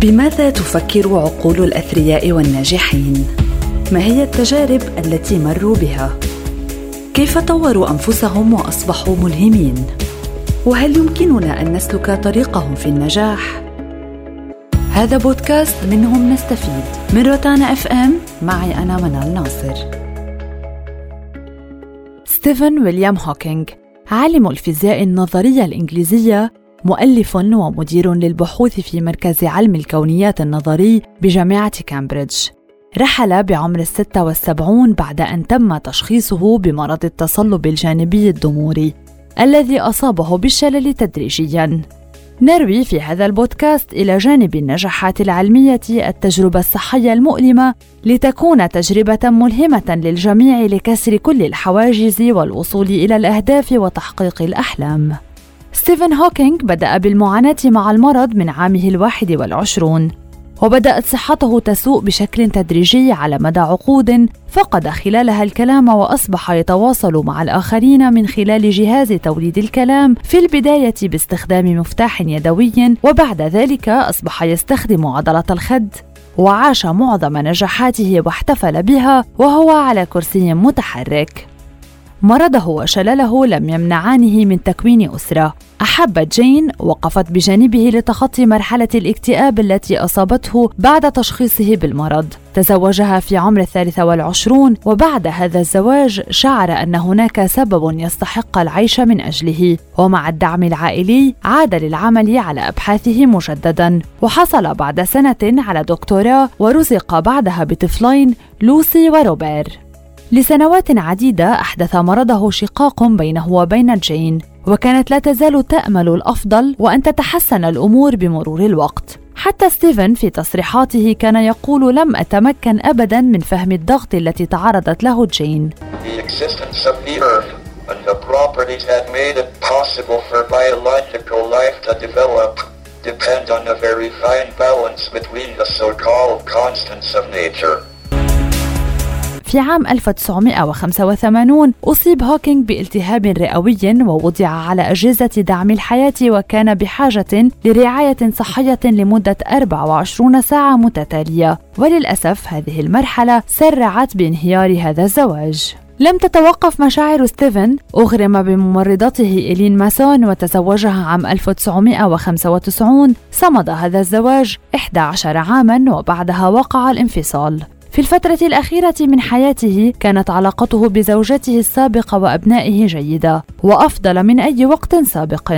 بماذا تفكر عقول الأثرياء والناجحين؟ ما هي التجارب التي مروا بها؟ كيف طوروا أنفسهم وأصبحوا ملهمين؟ وهل يمكننا أن نسلك طريقهم في النجاح؟ هذا بودكاست منهم نستفيد. من روتانا أف إم معي أنا منال ناصر. ستيفن ويليام هوكينغ عالم الفيزياء النظرية الإنجليزية مؤلف ومدير للبحوث في مركز علم الكونيات النظري بجامعة كامبريدج. رحل بعمر الستة والسبعون بعد أن تم تشخيصه بمرض التصلب الجانبي الضموري الذي أصابه بالشلل تدريجياً. نروي في هذا البودكاست إلى جانب النجاحات العلمية التجربة الصحية المؤلمة لتكون تجربة ملهمة للجميع لكسر كل الحواجز والوصول إلى الأهداف وتحقيق الأحلام. ستيفن هوكينج بدأ بالمعاناة مع المرض من عامه الواحد والعشرون وبدأت صحته تسوء بشكل تدريجي على مدى عقود فقد خلالها الكلام وأصبح يتواصل مع الآخرين من خلال جهاز توليد الكلام في البداية باستخدام مفتاح يدوي وبعد ذلك أصبح يستخدم عضلة الخد وعاش معظم نجاحاته واحتفل بها وهو على كرسي متحرك. مرضه وشلله لم يمنعانه من تكوين أسرة. أحبت جين وقفت بجانبه لتخطي مرحلة الاكتئاب التي أصابته بعد تشخيصه بالمرض. تزوجها في عمر الثالثة والعشرون وبعد هذا الزواج شعر أن هناك سبب يستحق العيش من أجله. ومع الدعم العائلي عاد للعمل على أبحاثه مجددا. وحصل بعد سنة على دكتوراه ورزق بعدها بطفلين لوسي وروبير. لسنوات عديدة أحدث مرضه شقاق بينه وبين جين وكانت لا تزال تأمل الأفضل وأن تتحسن الأمور بمرور الوقت حتى ستيفن في تصريحاته كان يقول لم أتمكن أبدا من فهم الضغط التي تعرضت له جين depend on a very fine balance between the so-called constants of nature. في عام 1985 أصيب هوكينج بالتهاب رئوي ووضع على أجهزة دعم الحياة وكان بحاجة لرعاية صحية لمدة 24 ساعة متتالية. وللأسف هذه المرحلة سرعت بانهيار هذا الزواج. لم تتوقف مشاعر ستيفن أغرم بممرضته إلين ماسون وتزوجها عام 1995 صمد هذا الزواج 11 عاما وبعدها وقع الانفصال. في الفترة الأخيرة من حياته كانت علاقته بزوجته السابقة وأبنائه جيدة وأفضل من أي وقت سابق.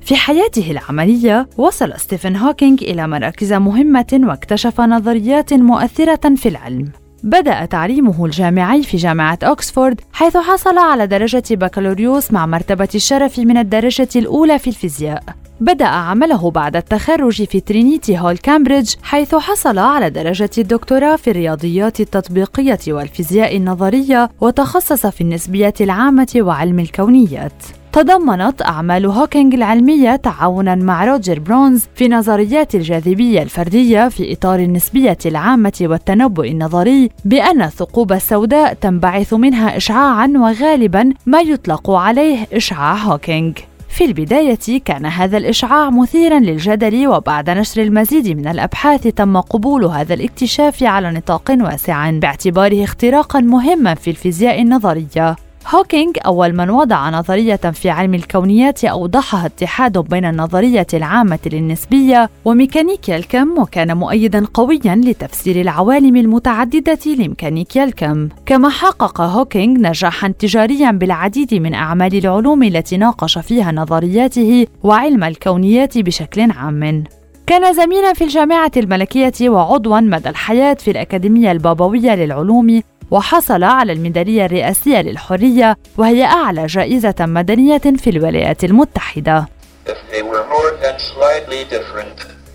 في حياته العملية وصل ستيفن هوكينج إلى مراكز مهمة واكتشف نظريات مؤثرة في العلم. بدأ تعليمه الجامعي في جامعة أكسفورد حيث حصل على درجة بكالوريوس مع مرتبة الشرف من الدرجة الأولى في الفيزياء بدأ عمله بعد التخرج في ترينيتي هول كامبريدج حيث حصل على درجة الدكتوراه في الرياضيات التطبيقية والفيزياء النظرية وتخصص في النسبية العامة وعلم الكونيات. تضمنت أعمال هوكينج العلمية تعاونا مع روجر بنروز في نظريات الجاذبية الفردية في إطار النسبية العامة والتنبؤ النظري بأن الثقوب السوداء تنبعث منها إشعاعا وغالبا ما يطلق عليه إشعاع هوكينج في البداية كان هذا الإشعاع مثيرا للجدل وبعد نشر المزيد من الأبحاث تم قبول هذا الاكتشاف على نطاق واسع باعتباره اختراقا مهما في الفيزياء النظرية. هوكينج أول من وضع نظرية في علم الكونيات أوضحها اتحاد بين النظرية العامة للنسبية وميكانيكا الكم وكان مؤيدا قويا لتفسير العوالم المتعددة لميكانيكا الكم. كما حقق هوكينج نجاحا تجاريا بالعديد من أعمال العلوم التي ناقش فيها نظرياته وعلم الكونيات بشكل عام. كان زميلا في الجامعة الملكية وعضوا مدى الحياة في الأكاديمية البابوية للعلوم وحصل على الميدالية الرئاسية للحرية وهي أعلى جائزة مدنية في الولايات المتحدة.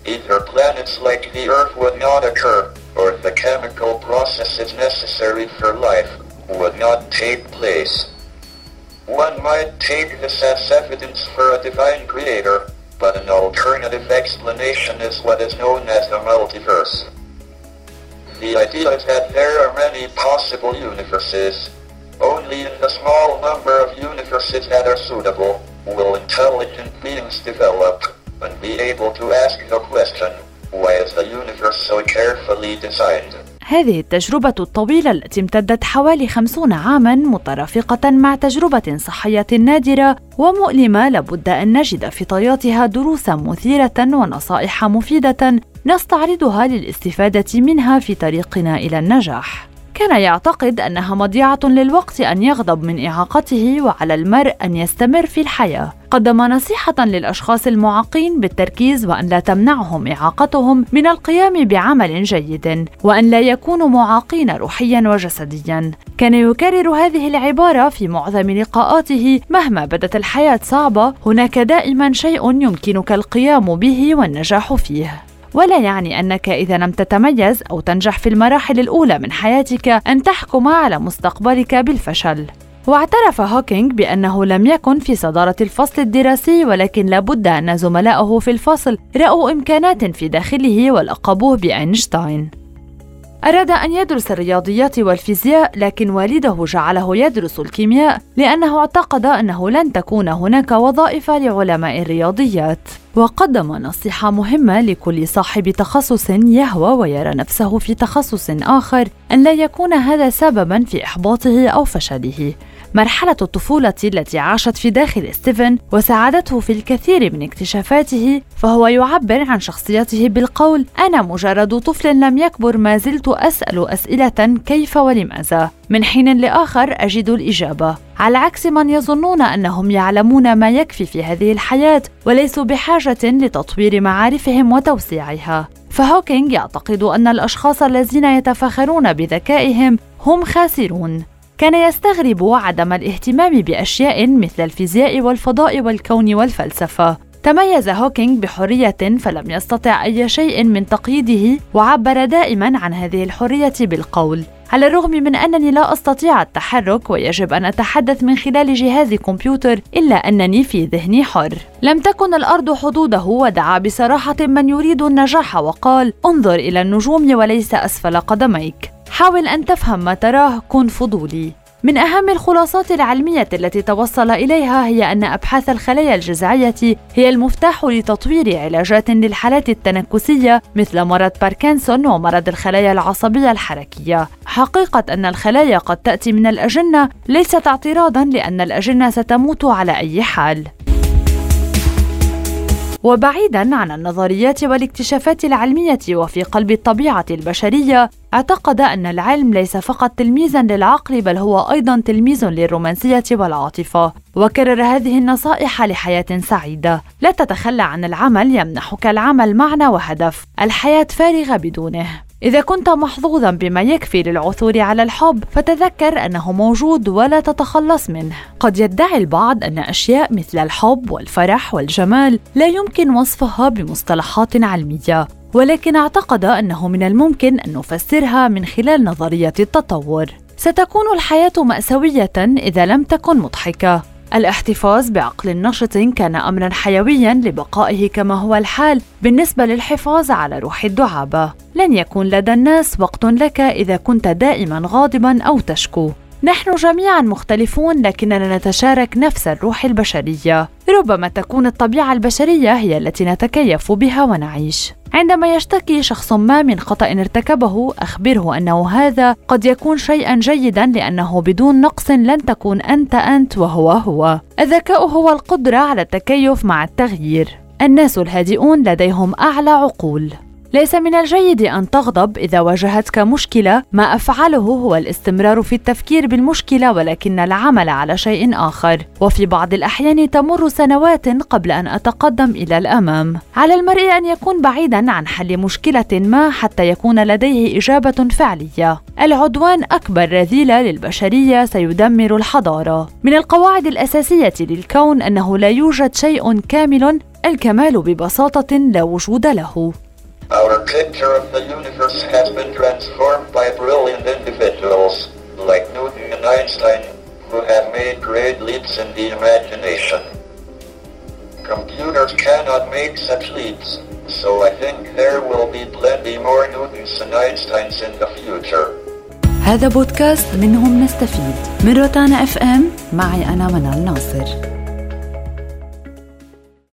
either planets like the Earth would not occur, or the chemical processes necessary for life would not take place. One might take this as evidence for a divine creator, but an alternative explanation is what is known as the multiverse. The idea that there are many possible universes. Only in the small number of universes that are suitable will intelligent beings develop and be able to ask the question, why is the universe so carefully designed? هذه التجربة الطويلة التي امتدت حوالي خمسون عاما مترافقة مع تجربة صحية نادرة ومؤلمة لابد أن نجد في طياتها دروسا مثيرة ونصائح مفيدة نستعرضها للاستفادة منها في طريقنا إلى النجاح. كان يعتقد أنها مضيعة للوقت أن يغضب من إعاقته وعلى المرء أن يستمر في الحياة. قدم نصيحة للأشخاص المعاقين بالتركيز وأن لا تمنعهم إعاقتهم من القيام بعمل جيد وأن لا يكونوا معاقين روحيا وجسديا. كان يكرر هذه العبارة في معظم لقاءاته مهما بدت الحياة صعبة. هناك دائما شيء يمكنك القيام به والنجاح فيه. ولا يعني أنك إذا لم تتميز أو تنجح في المراحل الأولى من حياتك أن تحكم على مستقبلك بالفشل. واعترف هوكينج بأنه لم يكن في صدارة الفصل الدراسي ولكن لابد أن زملائه في الفصل رأوا إمكانات في داخله ولقبوه بأينشتاين. أراد أن يدرس الرياضيات والفيزياء لكن والده جعله يدرس الكيمياء لأنه اعتقد أنه لن تكون هناك وظائف لعلماء الرياضيات. وقدم نصيحة مهمة لكل صاحب تخصص يهوى ويرى نفسه في تخصص آخر أن لا يكون هذا سببا في إحباطه أو فشله. مرحلة الطفولة التي عاشت في داخل ستيفن وساعدته في الكثير من اكتشافاته فهو يعبر عن شخصيته بالقول أنا مجرد طفل لم يكبر ما زلت أسأل أسئلة كيف ولماذا. من حين لآخر أجد الإجابة على عكس من يظنون أنهم يعلمون ما يكفي في هذه الحياة وليسوا بحاجة لتطوير معارفهم وتوسيعها. فهوكينج يعتقد أن الأشخاص الذين يتفاخرون بذكائهم هم خاسرون. كان يستغرب عدم الاهتمام بأشياء مثل الفيزياء والفضاء والكون والفلسفة. تميز هوكينج بحرية فلم يستطع أي شيء من تقييده وعبر دائما عن هذه الحرية بالقول. على الرغم من أنني لا أستطيع التحرك ويجب أن أتحدث من خلال جهاز كمبيوتر إلا أنني في ذهني حر. لم تكن الأرض حدوده ودعا بصراحة من يريد النجاح وقال انظر إلى النجوم وليس أسفل قدميك. حاول أن تفهم ما تراه كن فضولي من أهم الخلاصات العلمية التي توصل إليها هي أن أبحاث الخلايا الجذعية هي المفتاح لتطوير علاجات للحالات التنكسية مثل مرض باركنسون ومرض الخلايا العصبية الحركية. حقيقة أن الخلايا قد تأتي من الأجنة ليست اعتراضا لأن الأجنة ستموت على أي حال. وبعيدا عن النظريات والاكتشافات العلمية وفي قلب الطبيعة البشرية اعتقد أن العلم ليس فقط تلميذا للعقل بل هو أيضا تلميذ للرومانسية والعاطفة. وكرر هذه النصائح لحياة سعيدة. لا تتخلى عن العمل يمنحك العمل معنى وهدف. الحياة فارغة بدونه. إذا كنت محظوظا بما يكفي للعثور على الحب فتذكر أنه موجود ولا تتخلص منه. قد يدعي البعض أن أشياء مثل الحب والفرح والجمال لا يمكن وصفها بمصطلحات علمية، ولكن اعتقد أنه من الممكن أن نفسرها من خلال نظرية التطور. ستكون الحياة مأساوية إذا لم تكن مضحكة. الاحتفاظ بعقل نشط كان امرا حيويا لبقائه كما هو الحال بالنسبة للحفاظ على روح الدعابة. لن يكون لدى الناس وقت لك إذا كنت دائما غاضبا أو تشكو. نحن جميعا مختلفون لكننا نتشارك نفس الروح البشرية. ربما تكون الطبيعة البشرية هي التي نتكيف بها ونعيش. عندما يشتكي شخص ما من خطأ ارتكبه أخبره أنه هذا قد يكون شيئا جيدا لأنه بدون نقص لن تكون أنت أنت وهو هو. الذكاء هو القدرة على التكيف مع التغيير. الناس الهادئون لديهم أعلى عقول. ليس من الجيد أن تغضب إذا واجهتك مشكلة. ما أفعله هو الاستمرار في التفكير بالمشكلة ولكن العمل على شيء آخر. وفي بعض الأحيان تمر سنوات قبل أن أتقدم إلى الأمام. على المرء أن يكون بعيدا عن حل مشكلة ما حتى يكون لديه إجابة فعلية. العدوان أكبر رذيلة للبشرية سيدمر الحضارة. من القواعد الأساسية للكون أنه لا يوجد شيء كامل الكمال ببساطة لا وجود له. Our picture of the universe has been transformed by brilliant individuals like Newton and Einstein who have made great leaps in the imagination. Computers cannot make such leaps, so I think there will be plenty more Newtons and Einsteins in the future. هذا بودكاست منهم نستفيد من روتانا اف ام معي انا منال ناصر